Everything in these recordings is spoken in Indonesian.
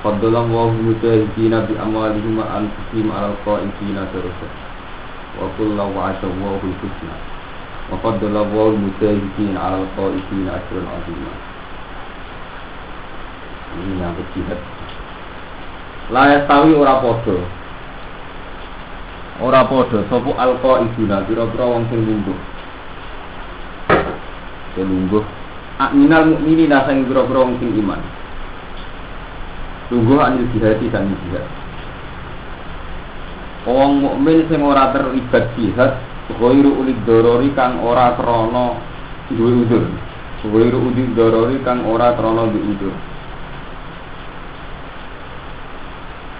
Faddala Allahu mujahidina bi amwalihim wa anfusihim 'alal qa'idina daraja. Wa kullu wa'ada Allahu al-husna. Wa faddala Allahu mujahidina 'alal qa'idina ajran 'azima. Ini yang jihad. La yastawi ora padha ora padha sapa alqa iduna pira-pira wong sing lungguh sing lungguh minal mukminina sing pira-pira wong sing iman lungguh anil jihad dan jihad wong mukmin sing ora terlibat jihad ghairu ulid dorori kang ora krana duwe udur. Ghairu ulid dorori kang ora krana duwe udur.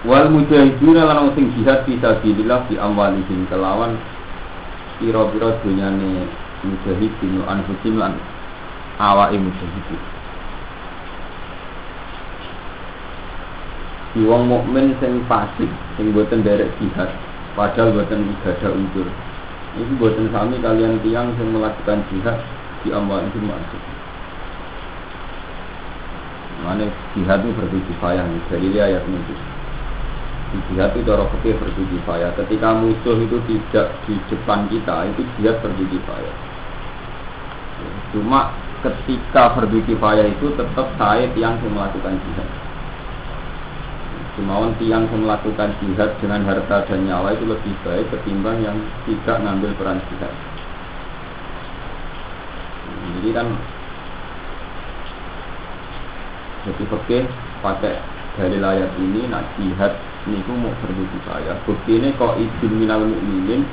Wal mujahidina lan sing jihad fi sabilillah di amwalihim kelawan pira-pira dunyane mujahidin anfusim lan awake mujahidin di wong mukmin sing pasif sing boten derek jihad padahal boten ibadah unsur. Ini boten sami kalian tiang sing melakukan jihad di amwalihim masuk. Mana jihad itu bertujuh payah dari ayat ini jihad itu cara fikih berdiri saya ketika musuh itu tidak di depan kita itu jihad berdiri saya cuma ketika berdiri saya itu tetap saya yang melakukan jihad Cumawan tiang yang melakukan jihad dengan harta dan nyawa itu lebih baik ketimbang yang tidak ngambil peran jihad. Jadi kan jadi oke pakai dari layar ini nak jihad niku mau berbudi saya. Bukti ini kok izin minal mu'minin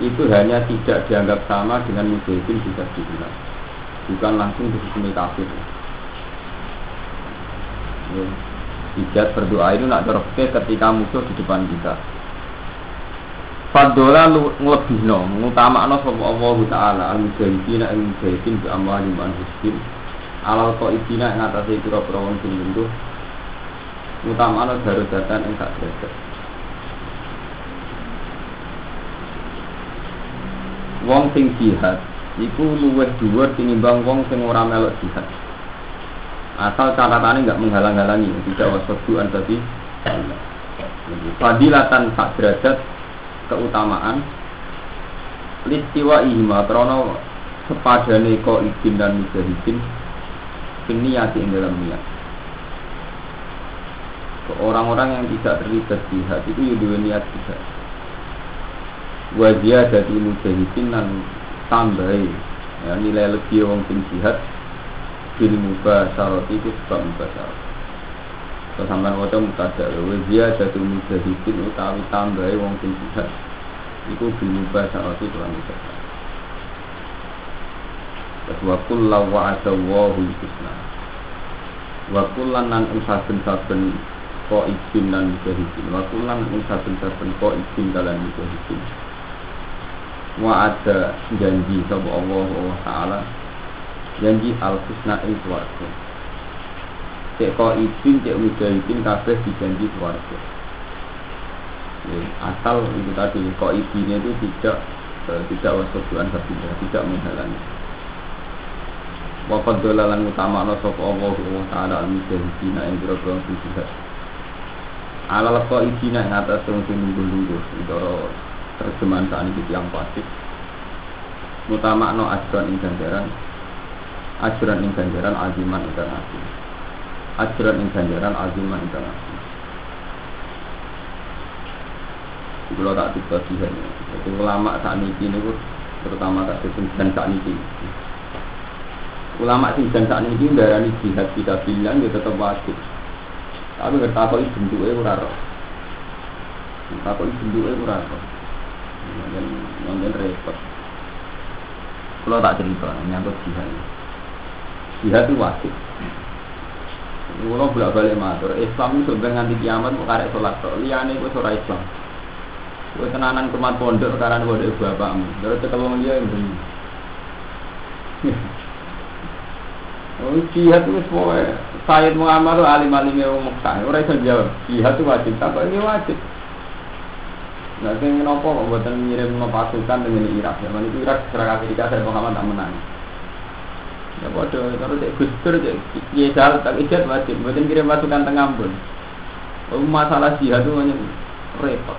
itu hanya tidak dianggap sama dengan mujahidin bisa dibilang bukan langsung dihukumi kafir ya. Ijat berdoa itu nak terobke ketika musuh di depan kita. Fadola lebih no, mengutama no sama Allah Taala al mujahidin al mujahidin bi amwali man husbin alal ko ibina yang atas itu roh wong sing utama baru datang yang tak derajat wong sing jihad iku luwih dhuwur tinimbang wong sing ora melok jihad asal catatannya nggak menghalang-halangi tidak wasobuan tadi. Fadilatan tak derajat keutamaan. Listiwa ihma krono sepadane ko izin dan mujahidin niat ing dalam niat. Orang-orang yang tidak terlibat jihad itu dua niat juga. Wajah dari mujahidin dan tambah ya, nilai lebih orang sing jihad bil mubasyarat itu sebab mubasyarat Terus sampai wajah mutada wajah dari mujahidin utawi tambah orang sing jihad itu bil mubasyarat itu kan mubasyarat Terus wakul lawa ada wahul husna Wakulan nan saben-saben ko izin dan mujahidin. Wa kulan ing saben-saben ko izin dalam mujahidin. Wa ada janji sapa Allah wa taala janji al husna ing swarga cek ko izin cek mujahidin kabeh dijanji swarga ya, asal itu tadi ko izinnya itu tidak uh, tidak wasubuan berbeda tidak menghalangi. Wafat dolalan utama Allah Sopo Allah wa ta'ala al-mujahidina yang berobong jihad alal kok izina yang atas yang nunggu-nunggu Itu terjemahan saat ini yang pasif Mutama no ing ganjaran Ajuran ing ganjaran aziman ingkang azim Ajuran ing ganjaran aziman ingkang azim Kalau tak tiba jihad Itu ulama saat ini ini Terutama tak dan saat ini Ulama sing dan saat ini darah jihad kita bilang dia tetap wajib tapi itu bentuknya ora roh. Tahu bentuknya ora roh. Mungkin mungkin repot. Kalau tak cerita, nyangkut jihad. Jihad itu wajib. Kulo bolak balik matur, Islam itu sebenarnya nganti kiamat mau karek sholat tok. Liyane itu ora Islam. Kowe tenanan kemat pondok karena pondok bapakmu. Terus wong liya yang bener. Oh, jihad itu semua Sayyid Muhammad itu alim-alim yang Mekah. Orang itu jawab, jihad itu wajib. Tapi ini wajib. Nah, sing kenapa kok buatan ngirim pasukan dengan Irak? Zaman itu Irak secara Amerika saya Muhammad tak menang. Ya bodoh, kalau cek gustur ya jalan tak ijat wajib. Buatan kirim pasukan tengah pun. Oh, masalah jihad itu hanya repot.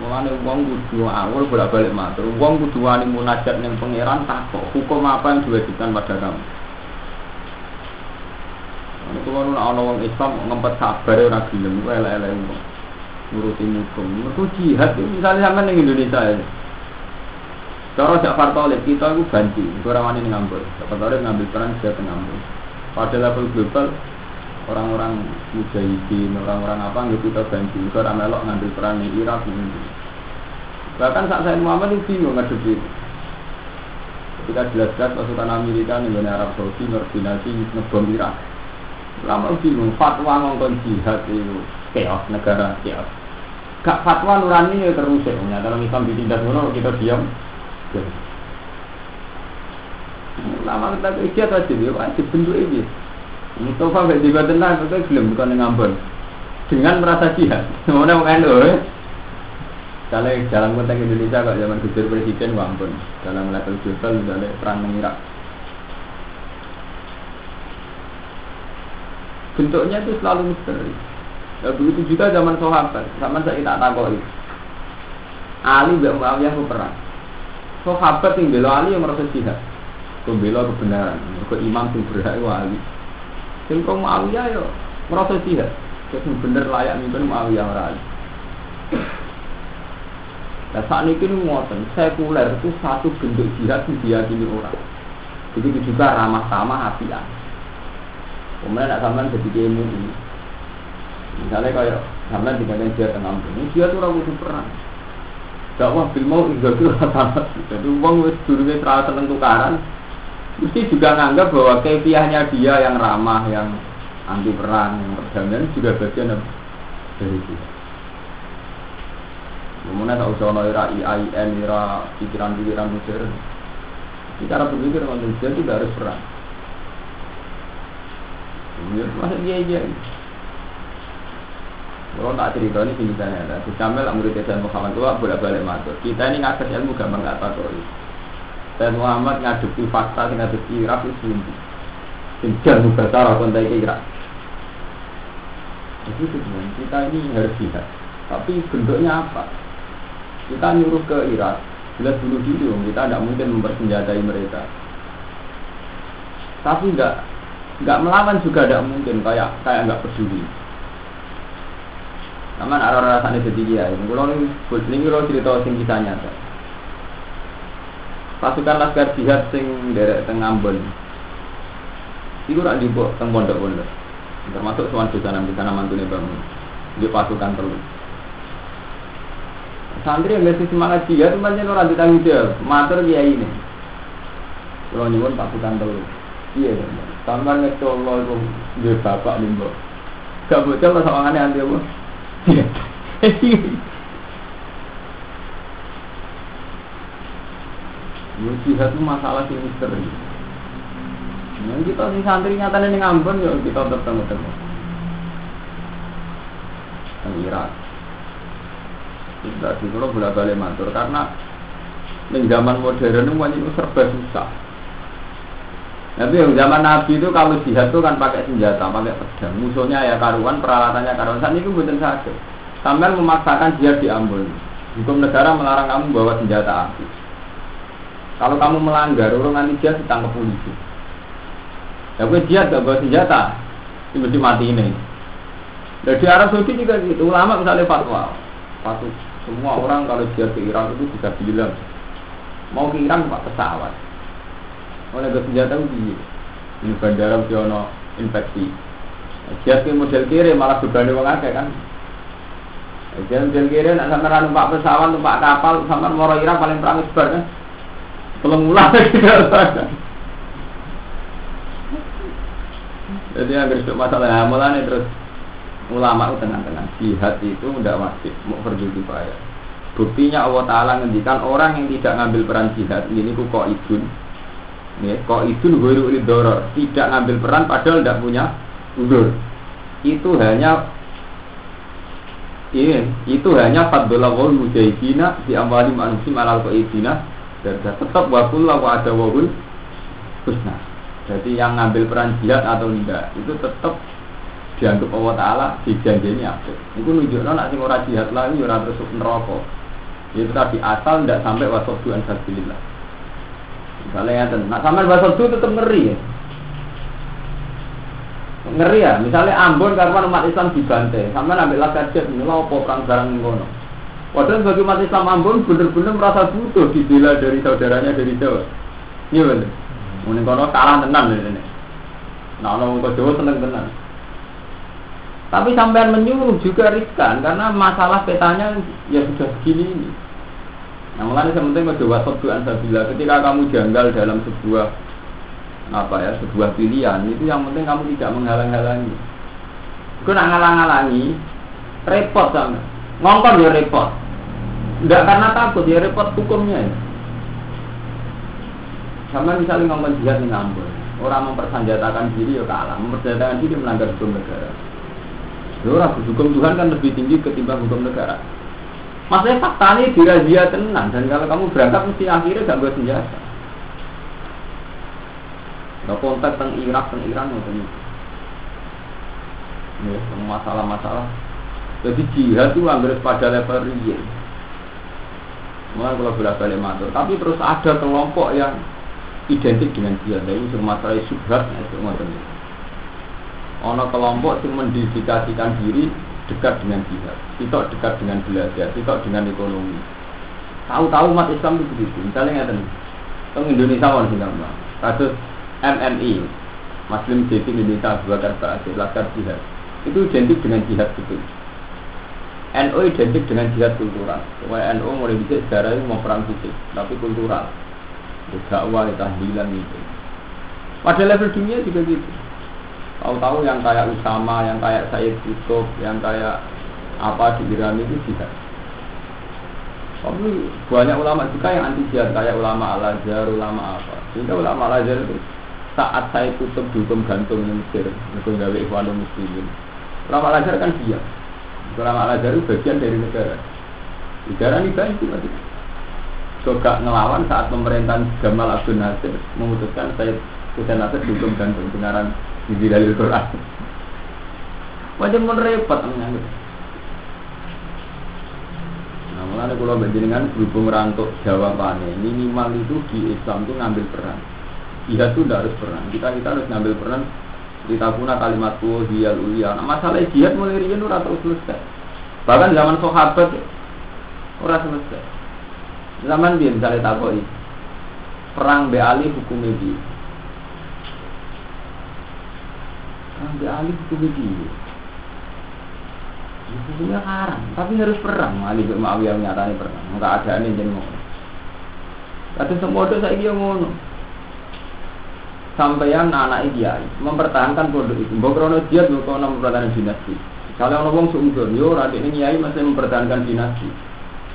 Mulane wong kudu awal bolak-balik matur. Wong kudu wani munajat ning pangeran takok hukum apa yang diwajibkan pada kamu. Itu kan ana wong Islam ngempet sabar ora gelem kok elek-elek wong. Nuruti hukum. Mergo jihad misalnya sampean ning Indonesia ya. Cara Ja'far Talib kita itu banci, ora wani ngambil. Ja'far Talib ngambil peran sebagai pengambil. Pada level global orang-orang mujahidin, orang-orang apa nggak kita bantu, kita melok ngambil peran di Irak ini. Bahkan saat saya Muhammad itu bingung ngadepi. Ketika jelas-jelas pasukan Amerika nih Arab Saudi koordinasi ngebom Irak. Lama bingung fatwa ngomong jihad itu chaos negara chaos. Gak fatwa nurani ya terus ya. Dalam Islam ditindas kita diam. Lama kita kerja wajib ya wajib bentuk ini. Mustafa gak juga tenang, itu belum bukan ngambon. Dengan merasa jihad, semuanya mau kan loh. Kalau dalam konteks Indonesia kok zaman Gus Presiden wampun dalam level global misalnya perang Irak. Bentuknya itu selalu misteri. Ya, begitu juga zaman sahabat, zaman saya tak takoi. Ali bin Muawiyah perang. Sahabat yang bela Ali yang merasa jihad, membela kebenaran, ke imam yang berhak Ali. Sing kok Muawiyah yo merasa jihad. Terus bener layak mimpin Muawiyah ora. Nah saat ini kan ngoten, sekuler itu satu bentuk jihad yang diyakini orang. Begitu juga ramah tamah apian. Kemudian nak sampean jadi ilmu ini. Misalnya kayak sampean dibanding jihad tengah ini, jihad itu orang perang. Dakwah bil mau tuh rata Jadi uang wis durunge terlalu seneng tukaran, mesti juga nganggap bahwa kefiahnya dia yang ramah, yang anti perang, yang perdamaian juga bagian dari itu. Kemudian tak usah ira IAIN, ira pikiran-pikiran Mesir. Secara berpikir manusia tidak harus perang. Ya, masa dia aja. Kalau tak cerita ini sini saya ada. Sampai lah murid saya Muhammad tua bolak balik masuk. Kita ini ngakses ilmu gampang nggak tahu dan Muhammad ngadepi fakta ngadepi Irak itu sendiri. Sing jan mubasara kontak Irak. Jadi sebenarnya kita ini harus lihat. Tapi bentuknya apa? Kita nyuruh ke Irak, jelas dulu dulu kita tidak mungkin mempersenjatai mereka. Tapi nggak nggak melawan juga tidak mungkin kayak kayak nggak peduli. Namun arah rasanya jadi dia. Kalau ini, kalau cerita sing kisah nyata pasukan laskar jihad sing derek teng Ambon. Iku rak dibuat teng pondok-pondok. Termasuk soal di sana di sana mantune bangun. Di pasukan terus. Santri yang masih semangat jihad banyak orang ditanggung jawab. Matur kiai ini. Kalau nyuwun pasukan terus. Iya, sampai ngecolok itu dia bapak limbo. Gak bocor lah sama aneh apa? Ya jihad itu masalah sing misteri. Yang kita sing santri nyata nih ngambon ya kita bertemu temu. Yang Irak. Tidak di kalau bolak balik matur karena di zaman modern itu banyak serba susah. Tapi yang zaman Nabi itu kalau jihad itu kan pakai senjata, pakai pedang. Musuhnya ya karuan, peralatannya karuan. Saat itu bukan saja. Sampai memaksakan jihad di Ambon. Hukum negara melarang kamu bawa senjata api. Kalau kamu melanggar, orang nanti dia ditangkap polisi. Ya gue dia gak bawa senjata, mesti mati ini. Dan di Arab Saudi juga gitu, ulama misalnya fatwa, fatwa semua orang kalau dia ke Iran itu bisa bilang mau ke Iran pak pesawat. Oleh gue senjata itu ini bandara Siono infeksi. Dia ke model kiri malah berbanding wong akeh kan. Dia model kiri nak sampai numpak pesawat, numpak kapal, sampai moro Iran paling perang sebar kan. Tolong ulang Jadi yang bersuk masalah ya, mulanya terus ulama itu tenang-tenang. Jihad itu tidak wajib, mau pergi kifayah. Buktinya Allah Taala ngendikan orang yang tidak ngambil peran jihad ini kok idun. Ya, kok idun guru doror tidak ngambil peran padahal tidak punya udur. Itu hanya ini, itu hanya fadlullah wal mujahidina di amwali manusia malal qaidina dan tetap wakullah wa ada wahul husna. Jadi yang ngambil peran jihad atau tidak itu tetap dianggap Allah Taala dijanjini apa? Itu nunjukno nak sing ora jihad lagi ora terus neraka. Itu tadi asal tidak sampai wasabdu an sabilillah. Misalnya ya, nak sampai wasabdu tetap ngeri ya. Ngeri ya, misalnya Ambon karena umat Islam dibantai, sama ambil laga jet, ini apa perang barang ngono. Padahal bagi umat Islam Ambon benar-benar merasa butuh dibela dari saudaranya dari Jawa. Iya benar. Mungkin kono kalah tenan ini. Nah, orang ke Jawa seneng tenan. Tapi sampean menyuruh juga riskan karena masalah petanya ya sudah begini ini. Nah, mulanya sementing ke Jawa Sabtu Ansabila ketika kamu janggal dalam sebuah apa ya sebuah pilihan itu yang penting kamu tidak menghalang-halangi. Itu nak ngalang-halangi repot sama. Ngongkon ya repot. Tidak karena takut ya repot hukumnya ya. Sama misalnya ngomong jihad nih ngambul orang mempersenjatakan diri ya kalah. Mempersenjatakan diri melanggar hukum negara. Orang hukum Tuhan kan lebih tinggi ketimbang hukum negara Maksudnya fakta ini dirazia tenang dan kalau kamu berangkat mesti akhirnya gak buat senjata. Nah, kontak tentang Irak, tentang Iran itu. Ya, masalah-masalah. Jadi jihad itu hampir pada level real. Mulai kalau bolak balik matur. Tapi terus ada kelompok yang identik dengan jihad. Jadi masalah subhat, itu macam Ono kelompok yang mendedikasikan diri dekat dengan jihad, tidak dekat dengan belajar, tidak dengan ekonomi. Tahu-tahu umat Islam itu begitu. Misalnya nggak tahu. Indonesia mau sih Kasus MNI Muslim Dating Indonesia Abu Bakar Basir Laskar Jihad itu identik dengan jihad itu NU identik dengan jihad kultural Supaya NU mulai bisa sejarah mau perang fisik Tapi kultural Dakwah, tahlilan itu Pada level dunia juga gitu Tahu-tahu yang kayak Usama, yang kayak Said Kutub, yang kayak apa di Iran itu jihad tapi banyak ulama juga yang anti jihad kayak ulama al azhar ulama apa sehingga ulama al azhar itu saat saya tutup hukum gantung di Mesir, untuk gawe ikhwanul muslimin. Ulama Al-Azhar kan dia. Ulama Al-Azhar itu bagian dari negara. Negara ini itu tadi. Juga ngelawan saat pemerintahan Gamal Abdul Nasir memutuskan saya Hussein Nasir hukum gantung benaran di dalil Quran. Wajar mau repot menyangkut. Nah, mulai kalau berjenengan berhubung rantuk jawabannya minimal itu di Islam itu ngambil peran. Jihad itu tidak harus perang kita kita harus ngambil peran. Ditabuna kalimatku hiyal ulia. Nah, masalah jihad mulai rian tahu selesai. Bahkan zaman sahabat ora selesai. Zaman dia misalnya takoi perang be ali hukum ini be ali hukum ini hukumnya haram tapi harus perang Ali bin Muawiyah menyatakan perang nggak ada ini jadi mau Kata semua itu saya dia ngono sampeyan anak kiai mempertahankan produk itu. Mbok krono jihad mbok krono mempertahankan dinasti. Kalau orang wong suudon yo ini kiai masih mempertahankan dinasti.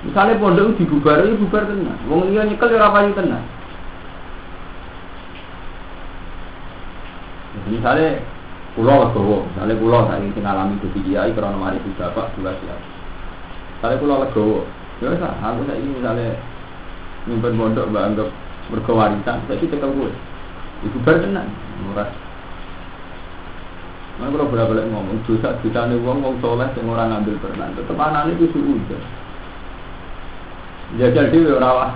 Misalnya pondok dibubar, ya bubar tenang. Wong liya nyekel ya ora payu tenang. Misalnya pulau legowo, misalnya pulau saya ingin ngalami itu kiai karena mari itu bapak dua siap. Misalnya pulau legowo, ya sah, aku saya ini misalnya nyimpen pondok mbak anggap berkewarisan, saya kita gue. Ibu bar tenan, murah. Nah, kalau berapa balik ngomong, dosa dosa nih uang uang soleh yang orang ngambil peran, tetap anak itu suhu. Jajal dia orang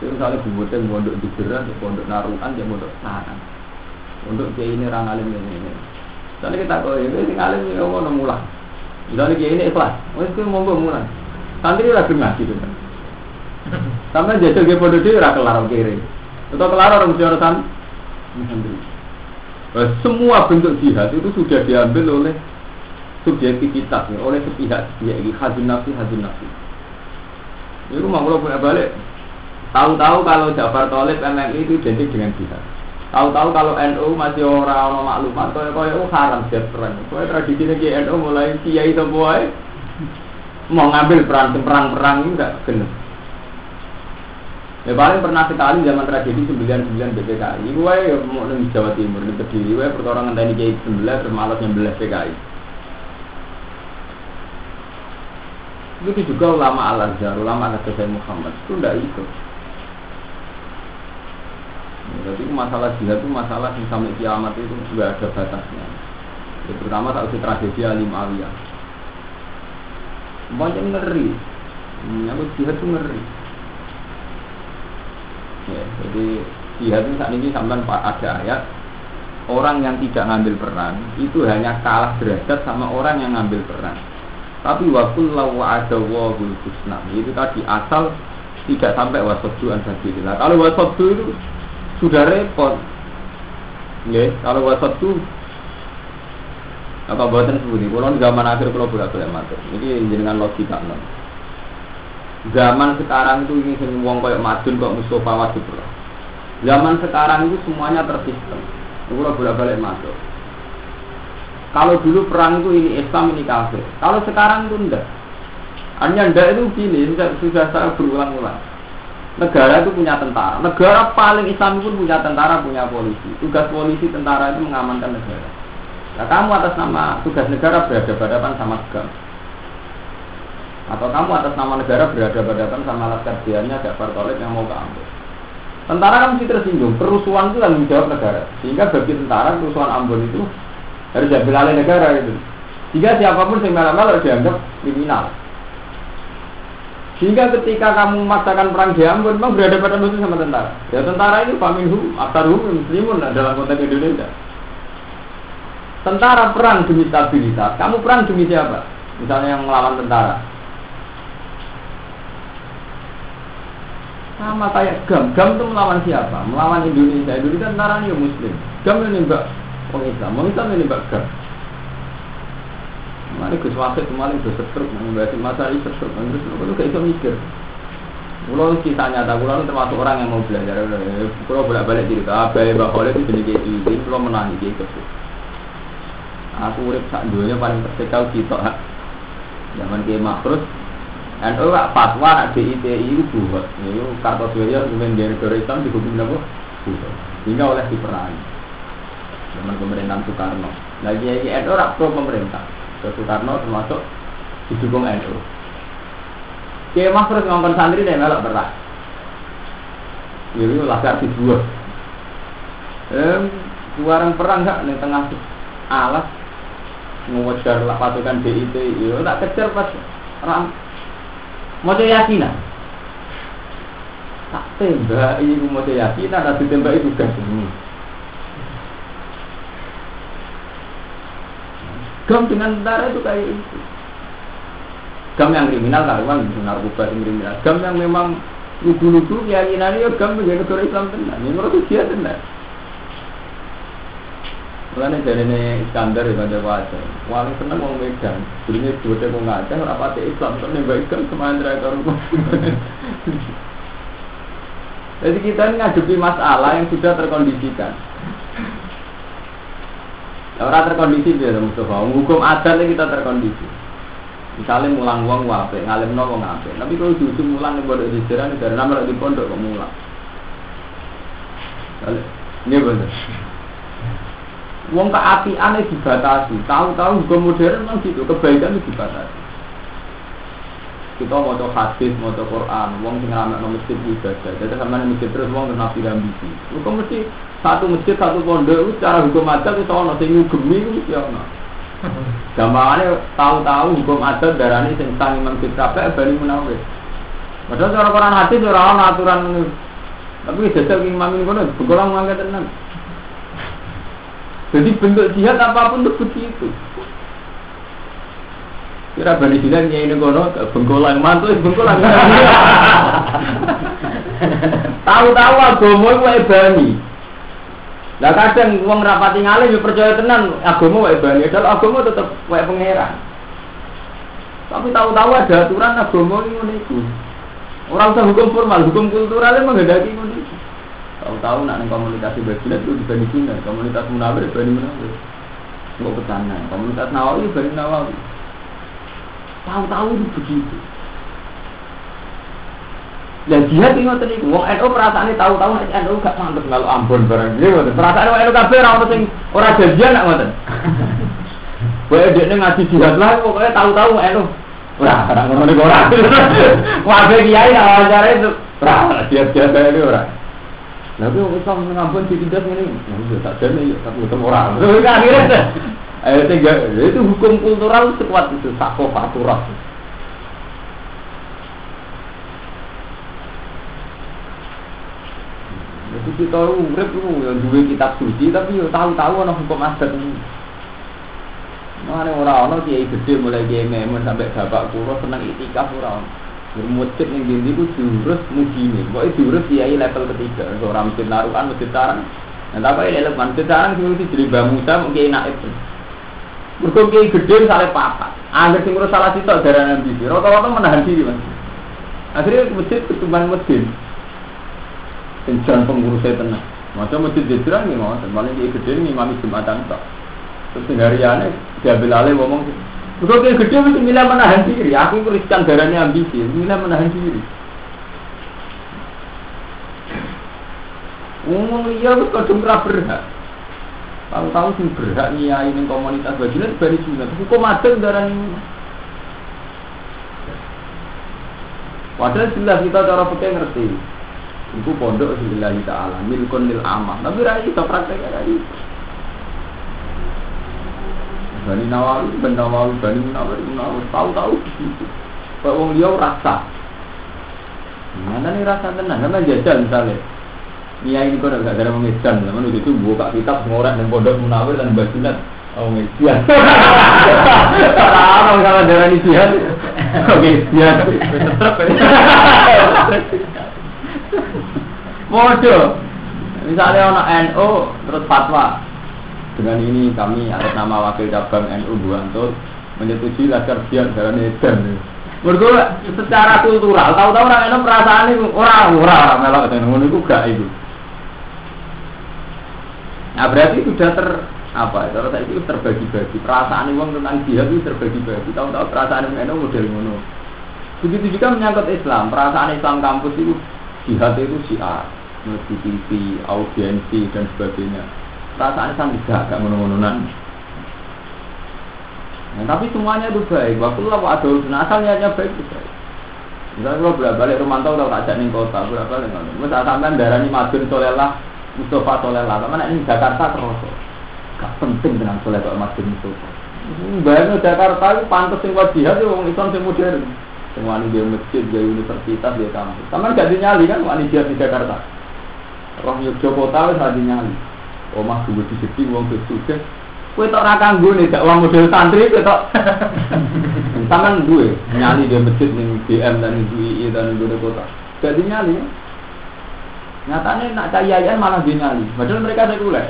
Jadi misalnya bubutnya mondok di beras, mondok naruhan, ya mondok. Untuk kayak ini orang alim ini ini. Misalnya kita kau ini ini alim ini ngomong mulang. Misalnya kayak ini ikhlas, oh itu ngomong mulang. Santri dengar gitu kan. Sampai jajal ke pondok itu ora kelar kiri. Atau kelar orang mesti orang nah, semua bentuk jihad itu sudah diambil oleh subjektivitas, ya, oleh sepihak ya ini hazin nafsi hazin nafsi. Itu mau kalau punya balik. Tahu-tahu kalau Jafar Tolib MNI itu identik dengan jihad. Tahu-tahu kalau NU masih orang orang maklumat, kau kau haram jet perang. Kau tradisi lagi NU mulai kiai semua mau ngambil peran perang-perang ini enggak kena. Ya paling pernah sekali zaman tragedi 99 BPKI. Gue ya mau di Jawa Timur di Kediri, gue pertolongan tadi kiai 19 terus malas nyembelah PKI. Begitu juga ulama Al Azhar, ulama Azhar Muhammad itu tidak ikut. Jadi masalah jihad itu masalah yang sampai kiamat itu juga ada batasnya. Ya, terutama usah tragedi Alim Aliyah. Banyak ngeri, menyangkut jihad itu ngeri. Ya, jadi jihad itu saat ini sampai ada ayat orang yang tidak ngambil peran itu hanya kalah derajat sama orang yang ngambil peran. Tapi waktu lawa ada wahul husna itu tadi asal tidak sampai wasodu ansabilillah. Kalau wasodu itu sudah repot. Ya, kalau wasodu apa buatan sebut Kalau zaman akhir kalau bolak balik mati. Ini dengan logika non. Zaman sekarang itu ini semua kayak madun kok Mustafa wajib Zaman sekarang itu semuanya tersistem. Kalau bolak balik masuk. Kalau dulu perang itu ini Islam ini kafir. Kalau sekarang itu enggak. Hanya enggak itu gini, sudah saya berulang-ulang. Negara itu punya tentara. Negara paling Islam pun punya tentara, punya polisi. Tugas polisi tentara itu mengamankan negara. Nah, kamu atas nama tugas negara berhadapan sama GAM. Atau kamu atas nama negara berhadapan sama alat kerjanya ada Toilet yang mau keambil. Tentara kan mesti tersinggung. Perusuhan itu tanggung jawab negara. Sehingga bagi tentara perusuhan Ambon itu harus diambil alih negara itu. Jika siapa pun yang melak dianggap kriminal. Sehingga ketika kamu memaksakan perang di Ambon, memang berada pada musuh sama tentara. Ya tentara ini faminhu, aktaruhum, muslimun dalam konteks Indonesia. Tentara perang demi stabilitas, kamu perang demi siapa? Misalnya yang melawan tentara. Sama kayak GAM, GAM itu melawan siapa? Melawan Indonesia. Indonesia tentara ini muslim. GAM ini mbak Wong Islam, Islam ini bakar. Mari Gus Wasit kemarin Gus setruk, membahas masalah ini setruk, terus kalau gak bisa mikir. Kulo kita nyata, kulo termasuk orang yang mau belajar. Kulo bolak balik cerita, abai mbak Khalid itu jenis kayak ini, kulo menangi kayak gitu. Aku urip sak dunia paling tersekal kita. Zaman kayak makrus, dan oh gak fatwa nak DITI itu buat, itu saya kemudian dari Islam dihukum apa? Hingga oleh diperangi zaman pemerintahan Soekarno. Lagi lagi NU rak pro pemerintah. Soekarno termasuk didukung NU. Kiai terus ngomong santri dan melok berat. Ini lagar dibuat. Eh, warang perang gak di tengah alas mengejar lah pasukan DIT, yo tak kejar pas ram. Mau yakinan. Tak tembak, ini mau yakinan, nanti tembak itu gak Gam dengan tentara itu kayak itu. Gam yang kriminal karuan narkoba yang kriminal. Gam yang memang lugu-lugu keyakinannya ya gam menjadi negara Islam tenan. Ini menurut dia. Mulane dari ini Iskandar ya pada wajah. Wali seneng mau Medan. Dulunya dua dia mau ngajak rapat Islam. Kok baik kan ke mana rumah. Jadi kita ini ngadepi masalah yang sudah terkondisikan. Orang terkondisi dia Mustafa. Hukum adat kita terkondisi. Misalnya mulang uang wape, ngalim no wong ape. Tapi kalau justru mulang di sejarah dari nama di pondok kok mulang. Ini benar. Api aneh dibatasi. Tahu-tahu hukum modern memang gitu. Kebaikan itu dibatasi. Kita mau hadis, mau Quran, wong sing ramai masjid ibadah. Jadi sama masjid terus wong nabi ambisi. Hukum mesti satu masjid satu pondok itu secara hukum adat itu ono sing ngugemi itu mesti ono. Gampangane tahu-tahu hukum adat darani sing sang Imam Fitrabek bali munawir. Padahal cara Quran hadis ora ono aturan tapi jajal imam ini kono begolang mangga tenan. Jadi bentuk jihad apa pun itu begitu. Kira bani bilang nyai ini kono bengkolang mantu bengkolang. Tahu-tahu agama itu bani. Lah kadang wong rapati ngalim yo percaya tenan agama wae bani, padahal agama tetep wae pangeran. Tapi tahu-tahu ada aturan agama ini ngono iku. Orang usah hukum formal, hukum kultural emang menghendaki ngono iku. Tahu-tahu nak komunitas Bajilat itu dibanding komunitas Munawir dibanding Munawir. Nggak petana. Komunitas Nawawi dibanding Nawawi. Tahu-tahu itu begitu. Dan jihad ini ngoten niku. Wong NU perasaane tahu-tahu nek NU gak pantes kalau Ambon barang iki ngoten. Perasaan wong NU kabeh ora ono sing ora janjian nak ngoten. Wae dekne ngaji jihad lah pokoknya tahu-tahu NU. Ora, ora ngono niku ora. Wae kiai wawancara itu ora jihad-jihad ini ora. Tapi wong Islam ngampun ditindak ngene. Ya tak jane ya tak ketemu ora. Akhirnya Ayo tiga, itu hukum kultural sekuat itu sako faturah. Jadi kita urip itu ya dua kitab suci tapi ya tahu-tahu ana hukum adat. Mana orang orang kiai gede mulai kiai memen sampai bapak kulo senang itikaf orang. Bermusik yang dindi itu jurus mujini. Pokoknya jurus kiai level ketiga. Orang masjid naruhan, masjid sarang. Nah tapi level masjid sarang sih jadi bamusa mungkin naik. Mereka kiai gede misalnya papa. Agar sing salah sitok darah nabi. Rata-rata menahan diri mas. Akhirnya masjid ketumban masjid. Kencan pengurusnya tenang. Macam masjid Jejrang nih mau, paling dia gede nih mami jumatan tak. Terus hariannya diambil alih ngomong. Kalau dia gede mesti milih menahan diri. Aku riskan darahnya ambisi, milih menahan diri. Ngomong iya, aku kadung berhak. Tahu-tahu sih berhak nyai ini komunitas bajunya bari sunat. Hukum ada darah ini. Padahal jelas kita cara pakai ngerti. Iku pondok lillahi ta'ala milkun lil amah. Tapi ra iso praktek ra iso. Bani Nawawi, Bani Nawawi, Bani Nawawi, Nawawi, tahu-tahu begitu. Kalau wong liya rasa. Mana nih rasa tenang, karena jajal misalnya. Nia ini kok gak ada mengejan, namun itu buka kitab ngorek dan pondok munawir dan basunat. Oh ngejan. Orang kalau darah ini jihad, oke jihad. Mojo. Misalnya ono NU terus fatwa. Dengan ini kami atas nama wakil cabang NU Buanto menyetujui laskar jihad jalan edan. Mergo secara kultural, tahu-tahu orang NU perasaan itu orang orang melok dan ngono itu gak itu. Nah berarti sudah ter apa kalau saya itu terbagi-bagi. Perasaan uang tentang jihad itu terbagi-bagi. Tahu-tahu perasaan NU model ngono. Begitu juga menyangkut Islam. Perasaan Islam kampus itu jihad itu syiar. Mesti TV audiensi dan sebagainya. Perasaan Islam tidak agak ngono-ngononan. Nah, tapi semuanya itu baik. Waktu lah ada nah, asal niatnya baik itu baik. Misalnya kalau bolak balik rumah tau tak nih kota bolak balik nggak saat sampai darah ini madun solelah Mustafa solelah mana ini Jakarta terus gak penting dengan soleh kok masjid itu. Bayangnya Jakarta itu pantas yang buat jihad itu orang Islam yang modern. Semua ini dia masjid, dia universitas, dia kampus. Sama gak dinyali kan wani jihad di Jakarta. Roh Yogyakarta wis ra dinyali. Omah dulu di sini wong sukses. Kowe tok ora kanggo nih, gak uang model santri kowe tok. Sampeyan duwe nyali dia masjid ning BM dan UI dan di kota. Gak dinyali. Nyatanya nak cahayan malah dinyali. Padahal mereka sekuler.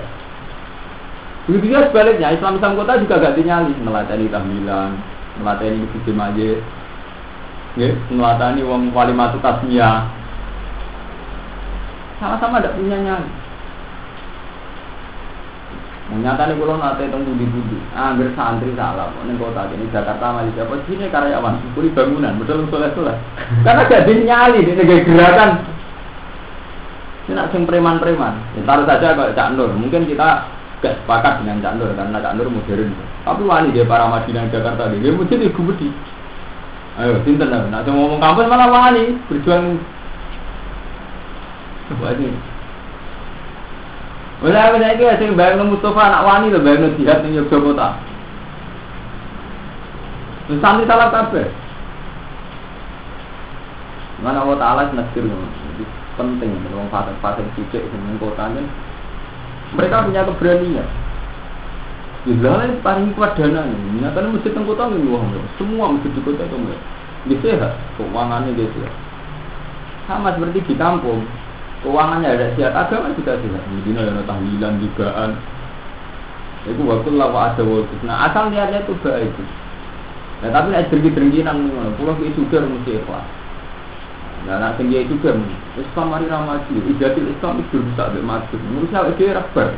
Begitu juga sebaliknya, Islam Islam kota juga gak dinyali, melatih tahmilan, melatih masjid majid, ya, melatih wong wali matu tasmiyah, sama-sama tidak punya nyali. Nyata nih kalau nanti tentang budi-budi, hampir santri salah, nih kota ini Jakarta Malaysia, apa sini karyawan, kuli bangunan, betul soleh soleh. Karena gak dinyali, ini gak gerakan. Ini nak sing preman-preman, ya, taruh saja kalau Cak Nur, mungkin kita gak sepakat dengan Cak Nur karena Cak Nur modern. Tapi wani dia para Madinah Jakarta dia, dia mesti ibu budi. Ayo, sinten lah. Nah, ngomong kampus malah wani berjuang. Wani. Wala wala iki sing bayang Mustafa anak wani lho bayang jihad ning Yogyakarta. Santri salah kabeh. Mana Allah Ta'ala nasir penting, wong fasik-fasik cicik sing kotanya mereka punya keberanian. Jelas paling kuat dana ini. Nyatanya masjid teng kota ini wah, semua masjid di kota itu enggak. Dia sehat, keuangannya dia sehat. Sama seperti di kampung, keuangannya ada sehat, agama juga sehat. Di sini ada tahlilan, jugaan. Itu waktu lawa ada waktu. Nah asal niatnya itu baik. Nah tapi ada dengki-dengkinan, pulau ke sugar mesti ikhlas. Nah, nak tinggi itu kan Islam mari ramaju, ijatil Islam itu bisa lebih maju. Menurut saya dia rabar.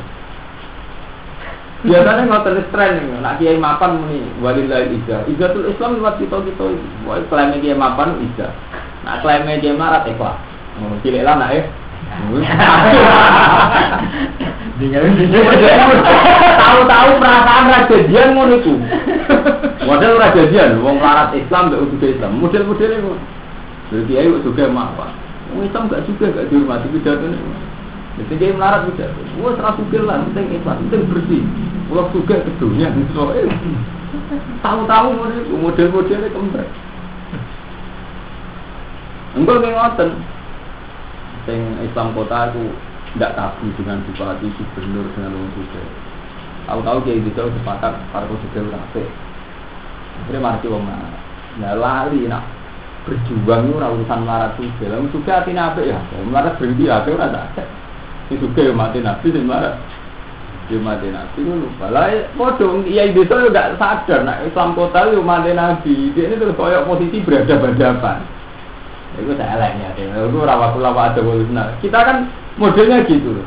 Biasanya nggak terus tren nak kiai mapan muni walillahi ija. Ijatul Islam lewat kita kita, wah klaimnya kiai mapan ija. Nak klaimnya kiai marat ikhlas. Oh, cilik lah nak ya. Tahu-tahu perasaan rajadian ngono iku. Model rajadian, wong larat Islam mbek udah Islam. Model-modelnya. Jadi kok juga apa? Islam gak juga gak dihormati pidatonya. Jadi kiai melarat pidato. Wah serah sugih lah, penting Islam, penting bersih. Kalau juga ke dunia, soalnya tahu-tahu model-modelnya kembar. Enggak kayak ngoten. Sing Islam kota itu tidak tabu dengan bupati, gubernur, dengan orang juga. Tahu-tahu kayak gitu sepakat para juga rapi. Akhirnya mati wong Nah lali nak berjuang itu urusan melarat juga. Lalu juga hati nabi ya, melarat berhenti ya, itu rasa. Itu juga yang mati nabi sih melarat. Dia mati nabi itu lupa. Lah, bodoh, iya itu tidak sadar. Nah Islam kota itu mati nabi. Dia ini terus koyok posisi berhadapan-hadapan. Itu saya lainnya. Itu rawat ulama ada nah, Kita kan modelnya gitu.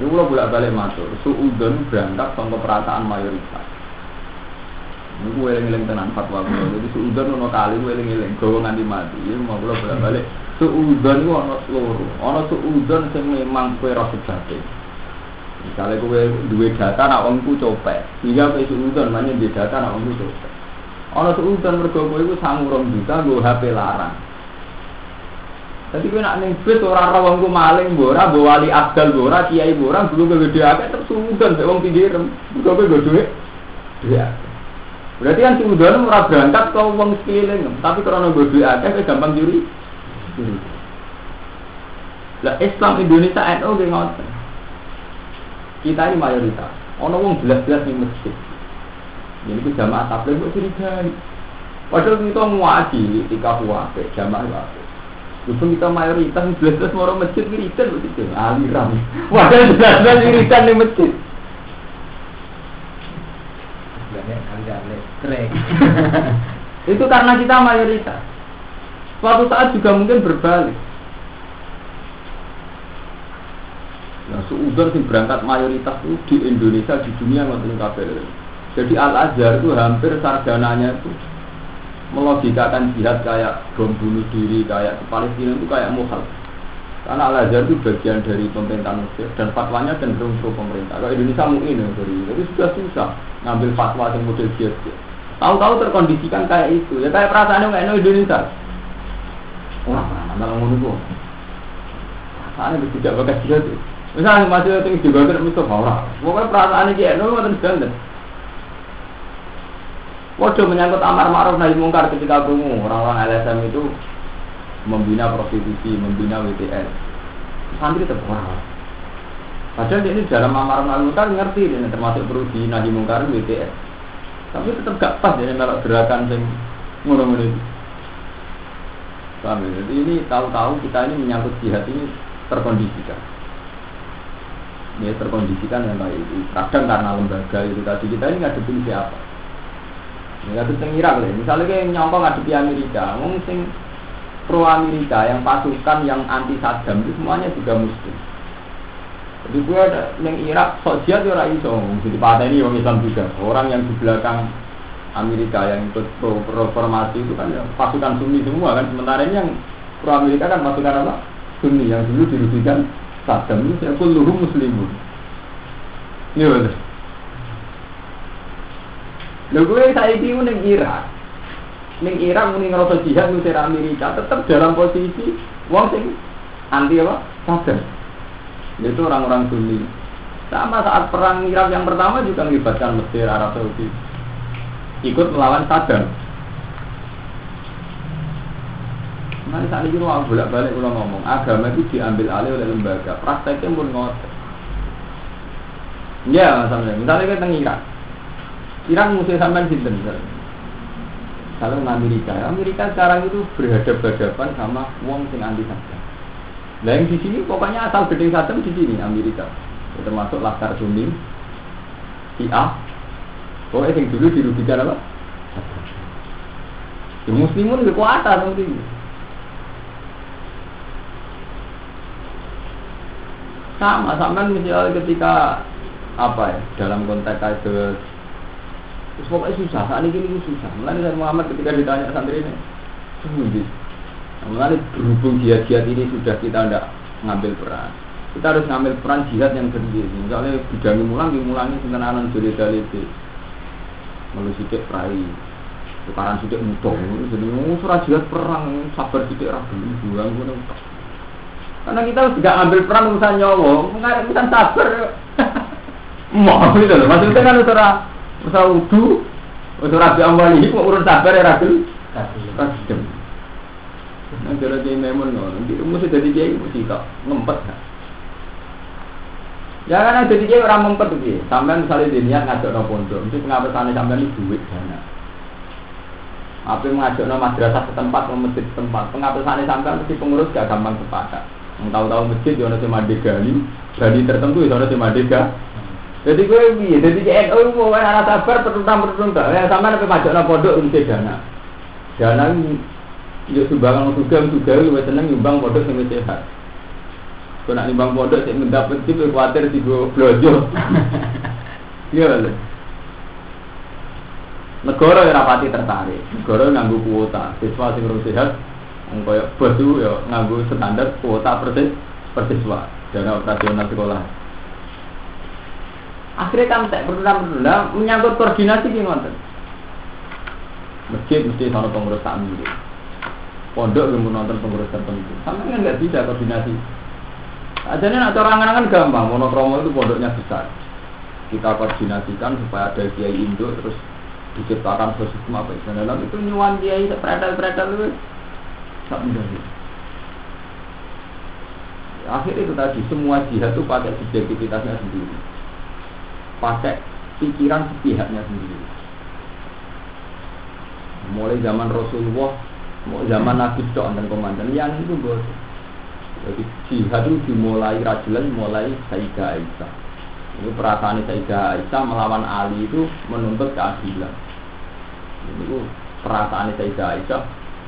Ini kalau bolak balik masuk, suudon berangkat sama perasaan mayoritas. Ini gue eling-eling tenan fatwa gue. Jadi suudon ono kali gue eling-eling, gue nganti mati. Ini mau bolak bolak balik. Suudon itu ono seluruh. Ono suudon yang memang gue rasa sebabnya. Misalnya gue dua data, nak omku copet. Hingga ke suudon, mana di data, nak omku copet. Ono suudon mergo kowe iku sangurung juta nggo HP larang. Jadi kowe nak ning bis ora ora wong maling ora mbok wali abdal mbok ora kiai mbok ora dulu gede akeh terus suudon mek wong pinggirem. Mergo kowe. Iya. Berarti kan suudon ora berangkat ke wong sekeliling, tapi karena dhuwit akeh kowe gampang juri. Lah Islam Indonesia NU nggih ngoten. Kita ini mayoritas. Ono wong belas-belas ning masjid. Jadi itu jamaah tabligh kok curigai. Padahal kita ngaji ketika puasa jamaah itu Justru kita mayoritas jelas-jelas mau masjid wiridan begitu, aliran. Padahal jelas-jelas wiridan di masjid. itu karena kita mayoritas. Suatu saat juga mungkin berbalik. Nah, seudon sih berangkat mayoritas itu di Indonesia di dunia nggak kabel. Jadi Al Azhar itu hampir sarjananya itu melogikakan jihad kayak bom bunuh diri kayak Palestina itu kayak muhal. Karena Al Azhar itu bagian dari pemerintah Mesir dan fatwanya cenderung pro pemerintah. Kalau Indonesia mungkin ya itu sudah susah ngambil fatwa yang model jihad. Tahu-tahu terkondisikan kayak itu. Ya kayak perasaan yang Indonesia. Wah, mana ngono kok. Perasaannya tidak bagus jihad. Misalnya masih yang juga tidak mesti orang. Pokoknya perasaan ini kayak nol, nggak Waduh menyangkut amar ma'ruf nahi mungkar ketika bungu orang-orang LSM itu membina prostitusi, membina WTS. Santri terbuang. Padahal ini dalam amar ma'ruf mungkar ngerti ini termasuk perlu di nahi mungkar WTS. Tapi tetap gak pas ya kalau gerakan yang ngono-ngono itu. Paham ya? Ini tahu-tahu kita ini menyangkut jihad ini terkondisikan. Ya terkondisikan yang baik itu. Kadang karena lembaga itu tadi kita ini ngadepin siapa? Ya itu sing Irak lah. Misalnya kayak nyongkong ngadepi Amerika, wong sing pro Amerika yang pasukan yang anti Saddam itu semuanya juga muslim. Jadi gue ada yang Irak sok jihad ya orang jadi pada ini orang Islam juga. Orang yang di belakang Amerika yang ikut pro reformasi itu kan ya, pasukan Sunni semua kan. Sementara ini yang pro Amerika kan pasukan apa? Sunni yang dulu dirugikan Saddam itu saya pun muslimun. Iya betul. Lho gue saiki ku ning Irak. Ning Irak muni ngerasa jihad ngusir Amerika tetap dalam posisi wong sing anti apa? Sadar. Itu orang-orang Sunni. Sama saat perang Irak yang pertama juga melibatkan Mesir, Arab Saudi. Ikut melawan Saddam. Nanti saat ini mau bolak balik ulang ngomong agama itu diambil alih oleh lembaga. Prakteknya pun ngotot. Ya, misalnya, misalnya kita Irak. Iran musuh sampai sinten kalau Amerika, Amerika sekarang itu berhadapan-hadapan sama wong sing anti Saddam. Nah yang di sini pokoknya asal beding Saddam di sini Amerika. Termasuk Laskar Sunni, IA. Pokoknya yang dulu dirugikan apa? Di muslimun lebih kota nanti. Sama, sama misalnya ketika apa ya dalam konteks itu terus pokoknya susah saat ini ini susah mulai dari Muhammad ketika ditanya santri ini sendiri Mulai berhubung jihad-jihad ini sudah kita tidak ngambil peran. Kita harus ngambil peran jihad yang sendiri. Misalnya bidangi mulang, dimulangi sentenanan juli daliti. Melu sidik perai. Tukaran sidik mutung. Jadi mau surah jihad perang, sabar sidik ragu. Buang Karena kita harus tidak ngambil peran urusan nyawa, urusan sabar. Mau gitu loh, maksudnya kan Masa wudu, wis ora diamali kok urun sabar ya ragu. Kasih. Nah, cara dia memang ngono, di mesti jadi kiai mesti kok ngempet. Ya kan jadi kiai orang ngempet iki. Sampean misalnya dia niat ngajak no pondok, mesti pengapesan sampean itu duit dana. Apa ngajak no madrasah setempat, no masjid setempat, pengapesan sampean mesti pengurus gak gampang sepakat. Tahu-tahu masjid di ono cuma degali, gali tertentu di ono cuma dega. Jadi gue piye? Jadi NU mau ora sabar pertuntang pertuntang. Ya sama nek pajak pondok untuk dana. Dana yo sumbangan juga juga lu seneng nyumbang pondok sing sehat. Kau nak nyumbang pondok sing mendapat sih khawatir di blojo. Iya lho. Negara yang rapati tertarik. Negara nganggu kuota. Siswa sing urus sehat koyo bos yo nganggu standar kuota persis persiswa dana operasional sekolah. Akhirnya kan tak bertunda menyangkut koordinasi di ngonten. Masjid mesti sama pengurus takmir. Pondok yang nonton pengurus tertentu. Sama kan nggak bisa koordinasi. Aja nak cara angan-angan gampang. Monokromo itu pondoknya besar. Kita koordinasikan supaya ada kiai Indo terus diciptakan sistem apa itu. Dalam itu nyuan kiai predal-predal itu tak mudah. Akhirnya itu tadi semua jihad itu pakai subjektivitasnya sendiri pakai pikiran sepihaknya sendiri. Mulai zaman Rasulullah, mau zaman Nabi Dok dan komandan, yang itu bos. Jadi jihad itu dimulai rajulan mulai Sayyidah Aisyah. Ini perasaan Sayyidah Aisyah melawan Ali itu menuntut keadilan. Ini perasaan Sayyidah Aisyah